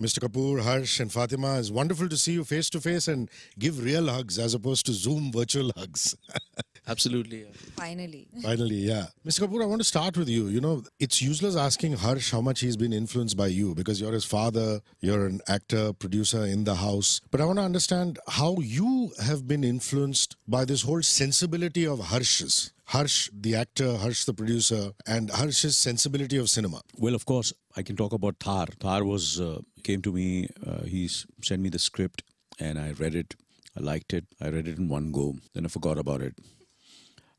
Mr. Kapoor, Harsh, and Fatima, it's wonderful to see you face to face and give real hugs as opposed to Zoom virtual hugs. Absolutely. yeah. Finally. Finally, yeah. Mr. Kapoor, I want to start with you. You know, it's useless asking Harsh how much he's been influenced by you because you're his father, you're an actor, producer in the house. But I want to understand how you have been influenced by this whole sensibility of Harsh's. Harsh, the actor, Harsh, the producer, and Harsh's sensibility of cinema? Well, of course, I can talk about Thar. Thar was uh, came to me. Uh, he sent me the script, and I read it. I liked it. I read it in one go. Then I forgot about it.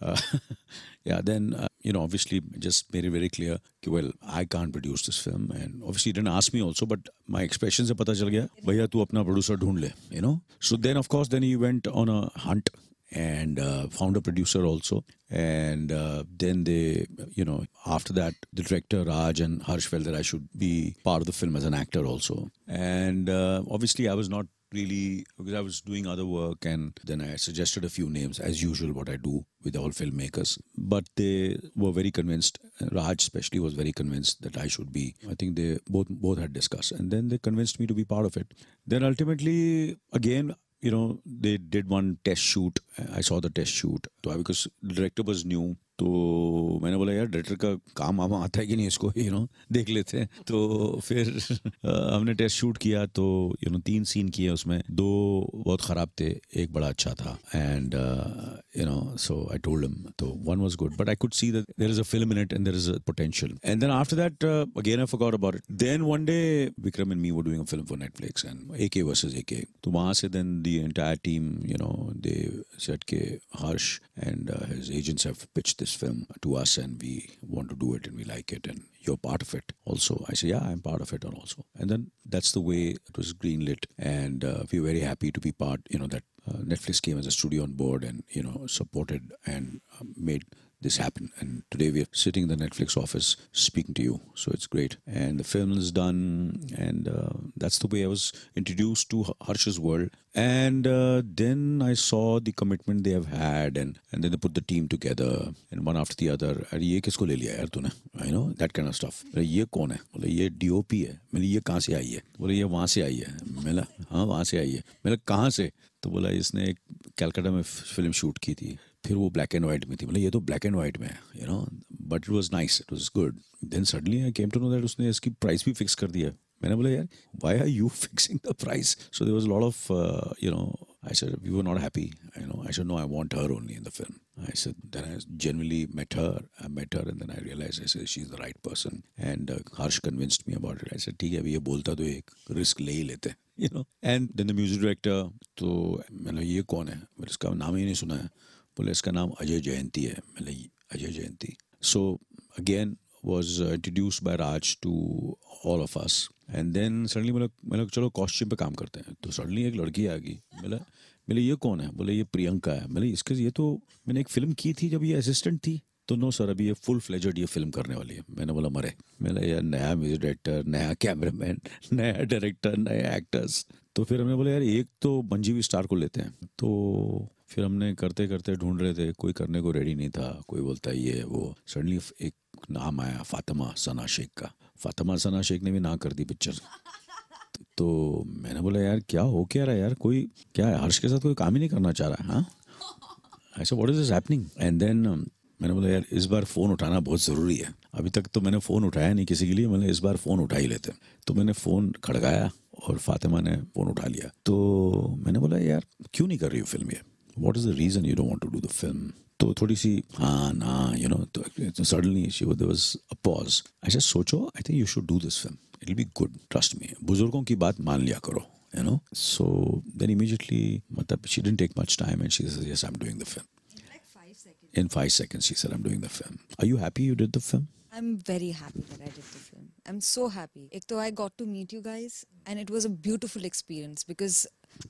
Uh, yeah, then uh, you know, obviously, just made it very clear. Well, I can't produce this film, and obviously, he didn't ask me also, but my expression se pata chal gaya. Bhaiya, tu apna producer dhoond le, you know. So then, of course, then he went on a hunt, and uh, found a producer also. And uh, then they, you know, after that, the director Raj and Harsh felt that I should be part of the film as an actor also. And uh, obviously, I was not really because I was doing other work, and then I suggested a few names as usual, what I do with all filmmakers. But they were very convinced. Raj especially was very convinced that I should be. I think they both both had discussed, and then they convinced me to be part of it. Then ultimately, again, you know, they did one test shoot. I saw the test shoot. So because the director was new, तो मैंने बोला यार director का काम आवा आता है कि नहीं इसको यू नो देख लेते हैं तो फिर हमने टेस्ट शूट किया तो यू नो तीन सीन किए उसमें दो बहुत ख़राब थे एक बड़ा अच्छा था and you know so i told him so one was good but i could see that there is a film in it and there is a potential and then after that uh, again i forgot about it then one day vikram and me were doing a film for netflix and ak versus ak so wahan se then the entire team you know they said ke harsh and uh, his agents have pitched this film to us and we want to do it and we like it and you're part of it also. I said, yeah, I'm part of it also. And then that's the way it was greenlit. And uh, we're very happy to be part, you know, that uh, netflix came as a studio on board and you know supported and uh, made this happen and today we're sitting in the netflix office speaking to you so it's great and the film is done and uh, that's the way i was introduced to harsh's world and uh, then i saw the commitment they have had and and then they put the team together and one after the other अरे ये किसको ले लिया यार तूने I know that kind of stuff बोले ये कौन है बोले ये डीओपी है मैंने ये कहाँ से आई है बोले ये वहाँ से आई है मैंने हाँ वहाँ से आई है मैंने कहाँ से तो बोला इसने एक कैलकाटा में फ़िल्म शूट की थी। फिर वो ब्लैक एंड वाइट में थी। बोला, ये तो ब्लैक एंड वाइट में है you know but it was nice it was good then suddenly I came to know that उसने इसकी प्राइस भी फिक्स कर दिया मैंने बोला, यार why are you fixing the price so there was lot of you know I said we were not happy I know I sure know I want her only in the film I said then I generally met her I met her and then I realise I said she is the right person and Harsh convinced me about it I said ठीक है, अभी ये बोलता तो एक risk ले ही लेते हैं. You know. And then the music director, तो मैंने ये कौन है? मैंने इसका नाम ही नहीं सुना है। बोले इसका नाम अजय जयंती है। मैंने Ajay Jayanti. So again was introduced by Raj to all of us. And then suddenly मैंने मैंने चलो कॉस्ट्यूम पे काम करते हैं। तो सडनली एक लड़की आ गई। बोला बोले ये कौन है? बोले ये प्रियंका है। बोले इसके ये तो मैंने एक फ़िल्म की थी जब ये असिस्टेंट थी। तो नो सर, अभी ये फुल फ्लेजर्ड ये फ़िल्म करने वाली है। मैंने बोला, मरे। मैंने यार, नया म्यूज़िक डायरेक्टर नया कैमरामैन नया डायरेक्टर नए एक्टर्स तो फिर हमने बोला, यार, एक तो मंजीवी स्टार को लेते हैं। तो फिर हमने करते करते ढूंढ रहे थे, कोई करने को रेडी नहीं था। कोई बोलता, ये, वो। सडनली एक नाम आया, फातिमा सना शेख का। फातिमा सना शेख ने भी ना कर दी पिक्चर तो मैंने बोला, यार, क्या हो क्या रहा है यार? कोई, क्या है? हर्ष के साथ कोई काम ही नहीं करना चाह रहा है हाँ? ऐसा what is this happening and then मैंने बोला यार इस बार फ़ोन उठाना बहुत ज़रूरी है। अभी तक तो मैंने फ़ोन उठाया नहीं किसी के लिए मैंने इस बार फ़ोन उठा ही लेते तो मैंने फ़ोन खड़काया और फातिमा ने फ़ोन उठा लिया। तो मैंने बोला यार क्यों नहीं कर रही हो फ़िल्म ये? What is the reason you don't want to do the film तो थोड़ी सी हाँ ना यू नो तो suddenly she there was a pause ऐसा सोचो I think you should do this film it will be good trust me बुज़ुर्गों की बात मान लिया करो so then immediately matlab, she didn't take much time and she says yes i'm doing the film. Like five seconds. in five seconds she said i'm doing the film are you happy you did the film I'm very happy that I did the film. I'm so happy. एक तो I got to meet you guys and it was a beautiful experience because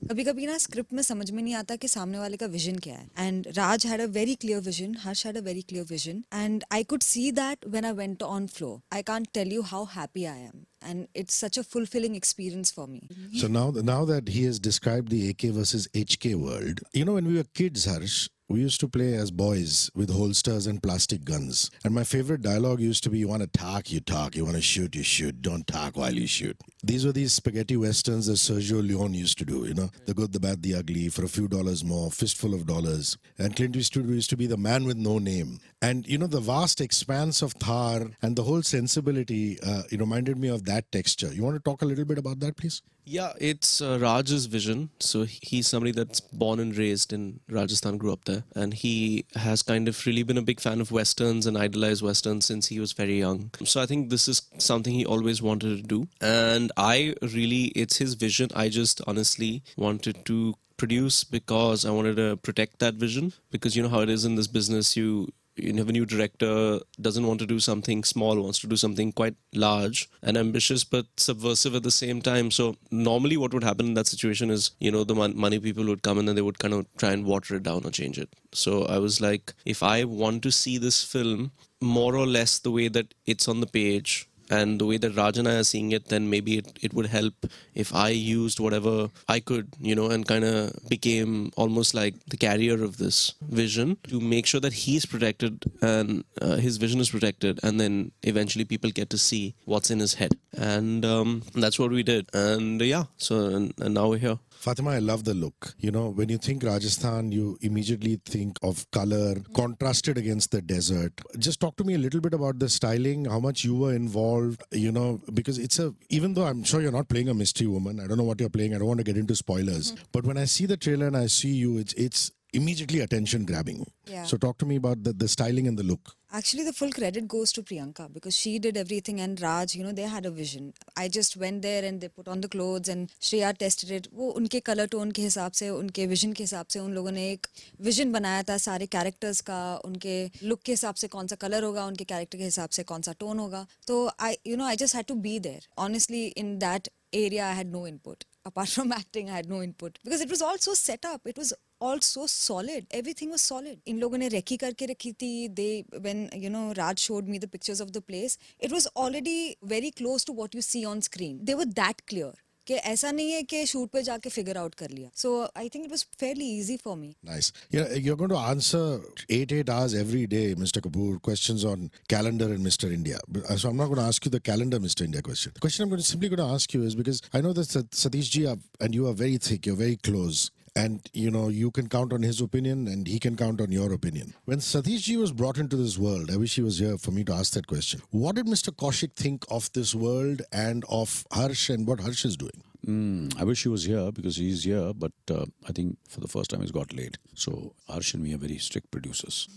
कभी कभी ना script में समझ में नहीं आता कि सामने वाले का विजन क्या है and Raj had a very clear vision Harsh had a very clear vision and I could see that when I went on floor I can't tell you how happy I am and it's such a fulfilling experience for me. Mm-hmm. So now, now that he has described the AK versus HK world, you know, when we were kids, Harsh, we used to play as boys with holsters and plastic guns. And my favorite dialogue used to be you want to talk, you talk. You want to shoot, you shoot. Don't talk while you shoot. These were these spaghetti westerns that Sergio Leone used to do, you know, the good, the bad, the ugly, for a few dollars more, fistful of dollars. And Clint Eastwood used to be the man with no name. And, you know, the vast expanse of Thar and the whole sensibility, uh, it reminded me of that texture. You want to talk a little bit about that, please? Yeah, it's uh, Raj's vision. So he's somebody that's born and raised in Rajasthan, grew up there, and he has kind of really been a big fan of westerns and idolized westerns since he was very young. So I think this is something he always wanted to do, and I really, it's his vision. I just honestly wanted to produce because I wanted to protect that vision because you know how it is in this business you you have a new director doesn't want to do something small wants to do something quite large and ambitious but subversive at the same time. So normally what would happen in that situation is you know the mon- money people would come in and they would kind of try and water it down or change it. So i was like if i want to see this film more or less the way that it's on the page and the way that Raj and I are seeing it, then maybe it, it would help if I used whatever I could, you know, and kind of became almost like the carrier of this vision to make sure that he's protected and uh, his vision is protected, and then eventually people get to see what's in his head, and um, that's what we did, and uh, yeah, so and, and now we're here. Fatima, I love the look. You know, when you think Rajasthan, you immediately think of color contrasted against the desert. Just talk to me a little bit about the styling, how much you were involved, you know, because it's a, even though I'm sure you're not playing a mystery woman, I don't know what you're playing, I don't want to get into spoilers, but when I see the trailer and I see you, it's, it's, immediately attention grabbing. Yeah. So talk to me about the, the styling and the look. Actually, the full credit goes to Priyanka because she did everything, and Raj, you know, they had a vision. I just went there and they put on the clothes, and Shreya tested it. वो उनके color tone के हिसाब से, उनके vision के हिसाब से उन लोगों ने एक vision बनाया था सारे characters का, उनके look के हिसाब से कौन सा color होगा, उनके character के हिसाब से कौन सा tone होगा. तो I, you know, I just had to be there. Honestly, in that area, I had no input. Apart from acting, I had no input because it was all so set up. It was all so solid. Everything was solid. इन लोगों ने recce करके रखी थी. They when you know Raj showed me the pictures of the place, it was already very close to what you see on screen. They were that clear. कि ऐसा नहीं है कि शूट पे जाके फिगर आउट कर लिया। So I think it was fairly easy for me nice you are going to answer 8 8 hours every day Mr Kapoor questions on calendar and Mr India. Uh, so I'm not going to ask you the calendar Mr India question. The question I'm going to simply going to ask you is because I know that Satish ji and you are very thick you're very close. And you know you can count on his opinion, and he can count on your opinion. When Satish ji was brought into this world, I wish he was here for me to ask that question. What did Mr. Kaushik think of this world and of Harsh and what Harsh is doing? Mm, I wish he was here because he's here, but uh, I think for the first time he's got late. So Arsh and me are very strict producers.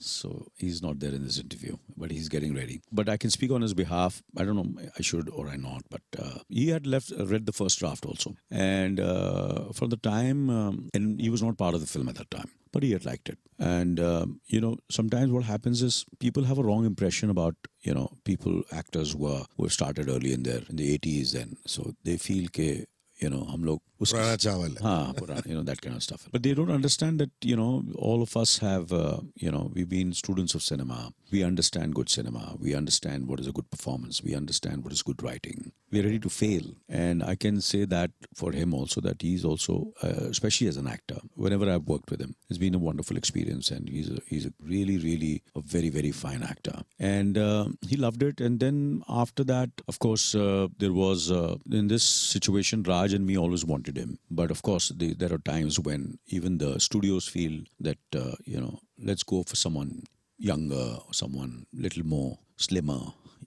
So he's not there in this interview, but he's getting ready. But I can speak on his behalf. I don't know, I should or I not, but uh, he had left, uh, read the first draft also, and uh, from the time, um, and he was not part of the film at that time, but he had liked it. And um, you know, sometimes what happens is people have a wrong impression about you know people actors who are who started early in their in the 80s, and so they feel ke you know हम लोग उसके Purana chawal hai. हाँ, पुराना, you know, that kind of stuff. But they don't understand that, you know, all of us have, uh, you know, we've been students of cinema. We understand good cinema. We understand what is a good performance. We understand what is good writing. We're ready to fail. And I can say that for him also, that he's also, uh, especially as an actor, whenever I've worked with him, it's been a wonderful experience. And he's a, he's a really, really a very, very fine actor. And uh, he loved it. And then after that, of course, uh, there was, uh, in this situation, Raj and me always wanted him. But of course, the, there are times when even the studios feel that, uh, you know, let's go for someone younger someone little more slimmer,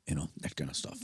you know, that kind of stuff.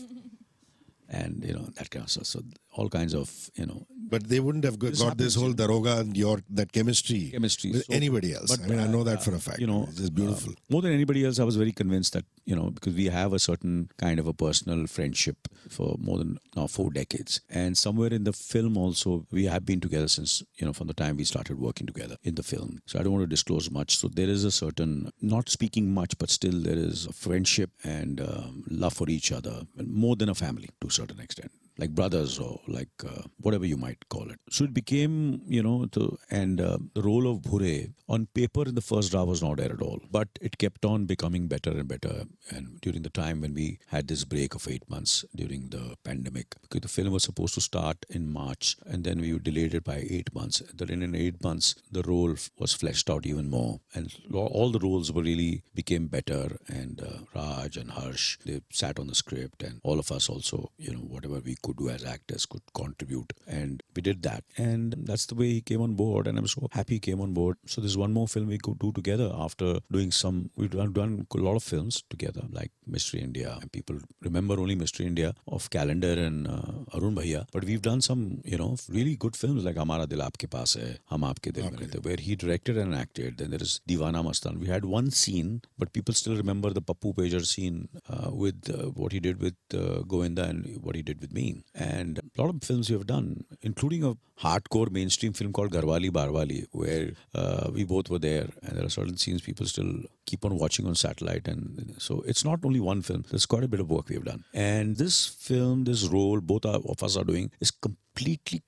And, you know, that kind of stuff. So all kinds of, you know, But they wouldn't have got, This got this whole. Daroga and your that chemistry, chemistry. with So- anybody else. but, I mean, I know that uh, for a fact. You know, it's beautiful. uh, more than anybody else, I was very convinced that you know because we have a certain kind of a personal friendship for more than now four decades, and somewhere in the film also we have been together since you know from the time we started working together in the film. So I don't want to disclose much. So there is a certain not speaking much, but still there is a friendship and um, love for each other, more than a family to a certain extent. Like brothers or like uh, whatever you might call it. So it became, you know, the, and uh, the role of Bhure on paper in the first draft was not there at all, but it kept on becoming better and better. And during the time when we had this break of eight months during the pandemic, because the film was supposed to start in March and then we delayed it by eight months. Then in eight months, the role was fleshed out even more, and all the roles were really became better. And uh, Raj and Harsh, they sat on the script, and all of us also, you know, whatever we could do as actors could contribute, and we did that. And that's the way he came on board, and I'm so happy he came on board. So there's one more film we could do together after doing some. We've done, done a lot of films together, like Mr India. And people remember only Mr India of Calendar and uh, Arun Bhaiya, but we've done some, you know, really good films like Hamara Dil Aapke Paas Hai, Hum Aapke Dil Mein where he directed and acted. Then there is Deewana Mastana. We had one scene, but people still remember the Pappu Pager scene uh, with uh, what he did with uh, Govinda and what he did with me. And a lot of films we have done, including a hardcore mainstream film called Gharwali Baharwali, where uh, we both were there. And there are certain scenes people still keep on watching on satellite. And so it's not only one film, there's quite a bit of work we have done. And this film, this role both of us are doing is completely,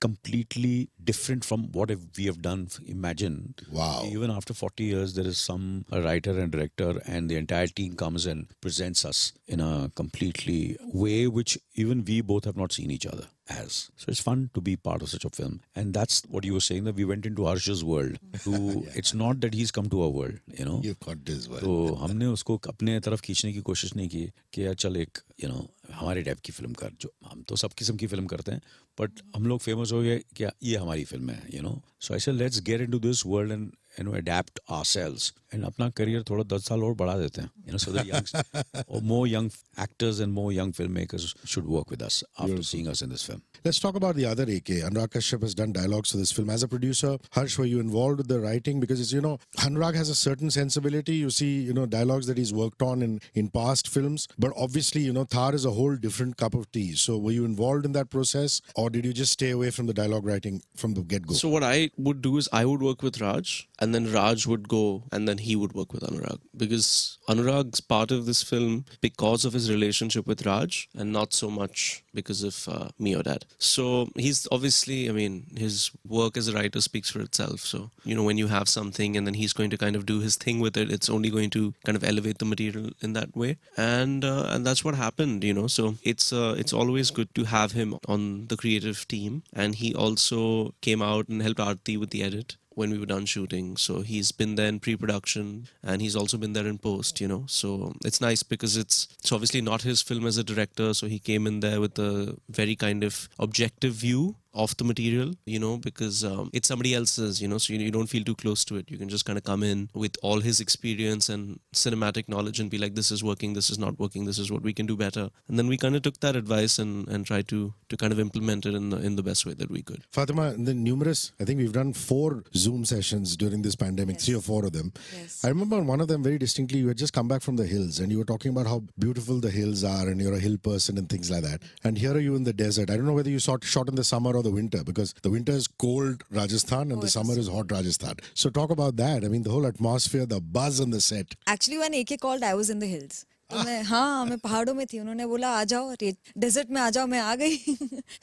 completely different from what we have done. Imagine. Wow. Even after 40 years, there is some writer and director, and the entire team comes and presents us in a completely way which even we both have not seen each other as. So it's fun to be part of such a film. And that's what you were saying that we went into Harsh's world. To, It's not that he's come to our world, you know. You've got this well. तो हमने उसको अपने तरफ खींचने की कोशिश नहीं की कि यार चल एक यू नो हमारे टाइप की फ़िल्म कर, जो हम तो सब किस्म की फ़िल्म करते हैं बट हम लोग फ़ेमस हो गए क्या ये हमारी फ़िल्म है you know so I let's get into this world and you know adapt ourselves and अपना career थोड़ा दस साल और बढ़ा देते हैं you know so that young or more young actors and more young filmmakers should work with us after seeing us in this film Let's talk about the other AK. Anurag Kashyap has done dialogues for this film. As a producer, Harsh, were you involved with the writing? Because it's, you know, Anurag has a certain sensibility. You see, you know, dialogues that he's worked on in, in past films. But obviously, you know, Thar is a whole different cup of tea. So were you involved in that process or did you just stay away from the dialogue writing from the get-go? So what I would do is I would work with Raj and then Raj would go and then he would work with Anurag because Anurag's part of this film because of his relationship with Raj and not so much because of uh, me or dad. So he's obviously, I mean, his work as a writer speaks for itself. So, you know, when you have something and then he's going to kind of do his thing with it, it's only going to kind of elevate the material in that way. And uh, and that's what happened, you know. So it's uh, it's always good to have him on the creative team. And he also came out and helped Aarti with the edit when we were done shooting. So he's been there in pre-production and he's also been there in post, you know. So it's nice because it's it's obviously not his film as a director, so he came in there with a very kind of objective view of the material, you know, because um, it's somebody else's, you know, so you, you don't feel too close to it. You can just kind of come in with all his experience and cinematic knowledge and be like, this is working, this is not working, this is what we can do better. And then we kind of took that advice and, and tried to to kind of implement it in the, in the best way that we could. Fatima, the numerous, I think we've done four Zoom sessions during this pandemic, Yes. three or four of them. Yes. I remember one of them very distinctly, you had just come back from the hills and you were talking about how beautiful the hills are and you're a hill person and things like that. And here are you in the desert. I don't know whether you saw shot in the summer or the winter because the winter is cold Rajasthan and Oh, the it summer was is hot Rajasthan. So talk about that. I mean, the whole atmosphere, the buzz on the set. Actually one AK called I was in the hills तो मैं हाँ मैं पहाड़ों में थी उन्होंने बोला आ जाओ डेजर्ट में आ जाओ मैं आ गई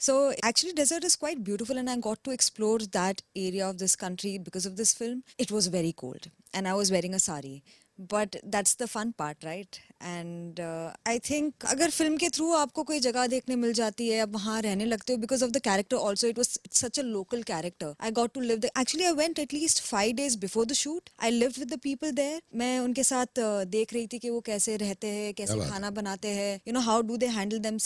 so actually desert is quite beautiful and I got to explore that area of this country because of this film it was very cold and I was wearing a sari but that's the fun part right and I think अगर film के through आपको कोई जगह देखने मिल जाती है आप वहाँ रहने लगते हो because of the character also it was such a local character I got to live actually I went at least five days before the shoot I live with the people there मैं उनके साथ uh, देख रही थी कि वो कैसे रहते हैं कैसे? खाना बनाते हैं you know how do they handle them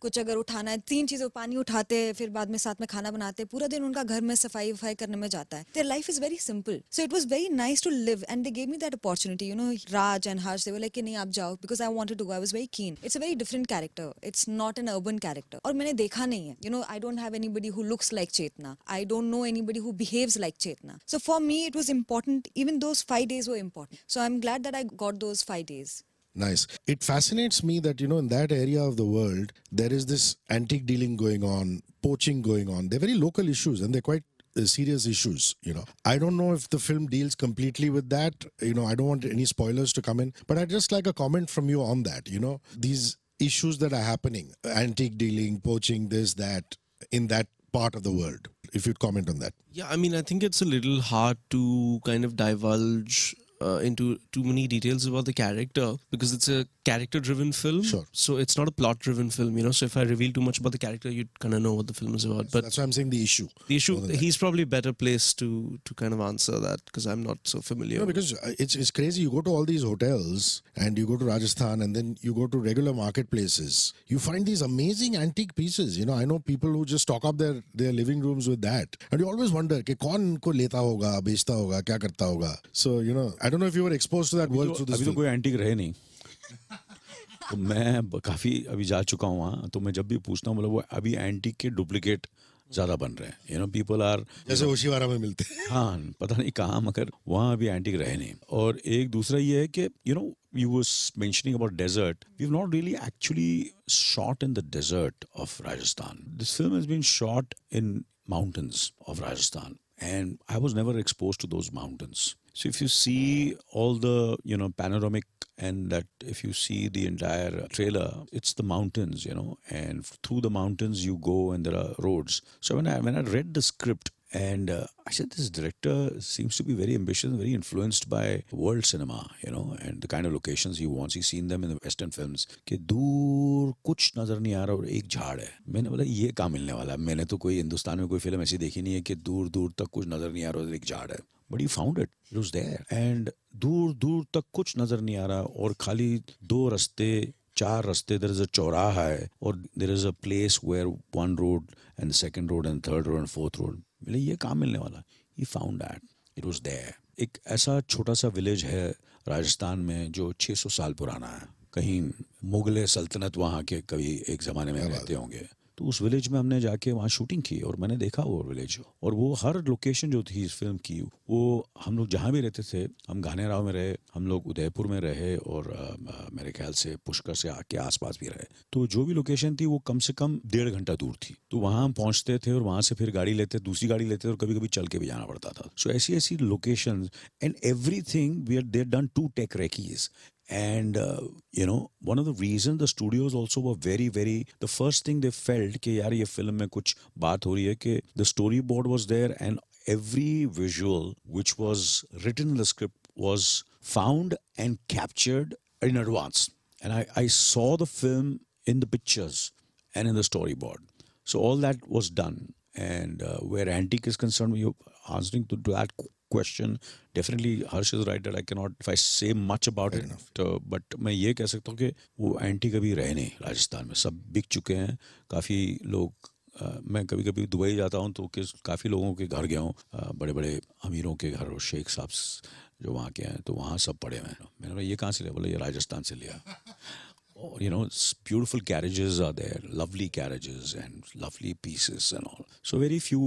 कुछ अगर उठाना है तीन चीज़ें पानी उठाते हैं फिर बाद में साथ में खाना बनाते हैं पूरा दिन उनका घर में सफ़ाई वफाई करने में जाता है। Their life is very simple so it was very nice to live and they gave me that opportunity you know Raj and Harsh they like कि नहीं आप जाओ because I wanted to go I was very keen it's a very different character it's not an urban character और मैंने देखा नहीं है you know I don't have anybody who looks like Chetna I don't know anybody who behaves like Chetna so for me it was important even those 5 days were important so i'm glad that i got those 5 days Nice. It fascinates me that, you know, in that area of the world, there is this antique dealing going on, poaching going on. They're very local issues and they're quite uh, serious issues, you know. I don't know if the film deals completely with that. You know, I don't want any spoilers to come in, but I'd just like a comment from you on that. You know, these issues that are happening, antique dealing, poaching, this, that, in that part of the world. If you'd comment on that. Yeah, I mean, I think it's a little hard to kind of divulge uh, into too many details about the character because it's a character driven film. Sure. So it's not a plot driven film, you know. So if I reveal too much about the character, you'd kind of know what the film is about. But That's why I'm saying the issue. the issue, more than that. he's probably better placed to to kind of answer that because I'm not so familiar. No, because uh, it's it's crazy. You go to all these hotels and you go to Rajasthan and then you go to regular marketplaces. You find these amazing antique pieces. You know, I know people who just stock up their their living rooms with that, and you always wonder कि कौन इनको लेता होगा, बेचता होगा, क्या करता होगा. So you know, I don't know if you were exposed to that world तो, through this अभी तो film. कोई एंटीक रहे नहीं तो मैं काफ़ी अभी जा चुका हूँ वहाँ तो मैं जब भी पूछता हूँ मतलब अभी एंटीक के डुप्लीकेट ज़्यादा बन रहे हैं। यू नो पीपल आर जैसे ओशीवारा में मिलते हैं। हाँ पता नहीं कहाँ मगर वहाँ अभी एंटीक रहे नहीं। और एक दूसरा ये है कि you know you was mentioning about desert we not really actually shot in the desert of Rajasthan this film is been shot in mountains of Rajasthan and I was never expose to those mountains so if you see all the you know panoramic and that if you see the entire trailer it's the mountains you know and through the mountains you go and there are roads so when i when i read the script and uh, I said, this director seems to be very ambitious and very influenced by world cinema, you know, and the kind of locations he wants. He's seen them in the Western films. कि दूर कुछ नजर नहीं आ रहा और एक झाड़ है मैंने बोला ये कहाँ मिलने वाला है मैंने तो कोई हिंदुस्तान में कोई फिल्म ऐसी देखी नहीं है कि दूर दूर तक कुछ नजर नहीं आ रहा और एक झाड़ है but he found it it was there and दूर दूर तक कुछ नज़र नहीं आ रहा और खाली दो रास्ते चार रास्ते देर इज़ अ चौराहा है और there is a place where one road and second road and third road and fourth road बोले ये कहाँ मिलने वाला he found that it was there एक ऐसा छोटा सा विलेज है राजस्थान में जो 600 साल पुराना है। कहीं मुगल सल्तनत वहाँ के कभी एक ज़माने में रहते होंगे। तो उस विलेज में हमने जाके वहाँ शूटिंग की और मैंने देखा वो विलेज और वो हर लोकेशन जो थी इस फ़िल्म की वो हम लोग जहाँ भी रहते थे हम घानेराव में रहे हम लोग उदयपुर में रहे और अ, मेरे ख्याल से पुष्कर से आके आसपास भी रहे। तो जो भी लोकेशन थी वो कम से कम डेढ़ घंटा दूर थी। तो वहाँ हम पहुँचते थे और वहाँ से फिर गाड़ी लेते दूसरी गाड़ी लेते और कभी कभी चल के भी जाना पड़ता था। सो ऐसी ऐसी location and everything we are there done to take recces and uh, you know one of the reasons the studios also were very very the first thing they felt कि यार ये फिल्म में कुछ बात हो रही है कि the storyboard was there and every visual which was written in the script was found and captured in advance and I, I saw the film in the pictures and in the storyboard so all that was done and uh, where antique is concerned you answering to, to that question definitely Harsh is right I can not I say much about it but मैं ये कह सकता हूँ कि वो anti कभी रहे नहीं राजस्थान में। सब बिक चुके हैं। काफ़ी लोग Uh, मैं कभी कभी दुबई जाता हूँ तो किस काफ़ी लोगों के घर गया हूँ। uh, बड़े बड़े अमीरों के घर और शेख साहब जो वहाँ के हैं तो वहाँ सब पड़े हुए हैं। मैंने बोला ये कहाँ से लिया? बोले ये राजस्थान से लिया। और you know beautiful carriages are there lovely carriages and lovely pieces and all so very few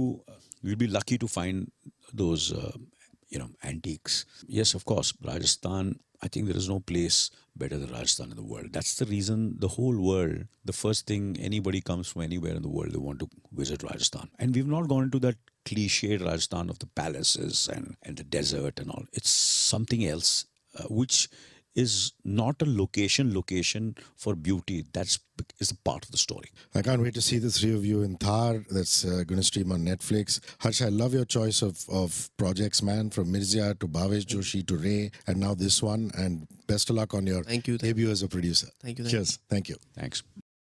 will be lucky to find those uh, you know antiques. Yes of course rajasthan i think there is no place better than rajasthan in the world. That's the reason the whole world the first thing anybody comes from anywhere in the world they want to visit rajasthan. And we've not gone into that cliched rajasthan of the palaces and, and the desert and all. It's something else uh, which is not a location location for beauty that's is a part of the story I can't wait to see the three of you in Thar. That's uh, going to stream on Netflix. Harsh, I love your choice of, of projects, man, from Mirzya to Bhavesh Joshi to Ray, and now this one. And best of luck on your Thank you, thank debut as a producer. Thank you, thank Cheers. Thank you. thanks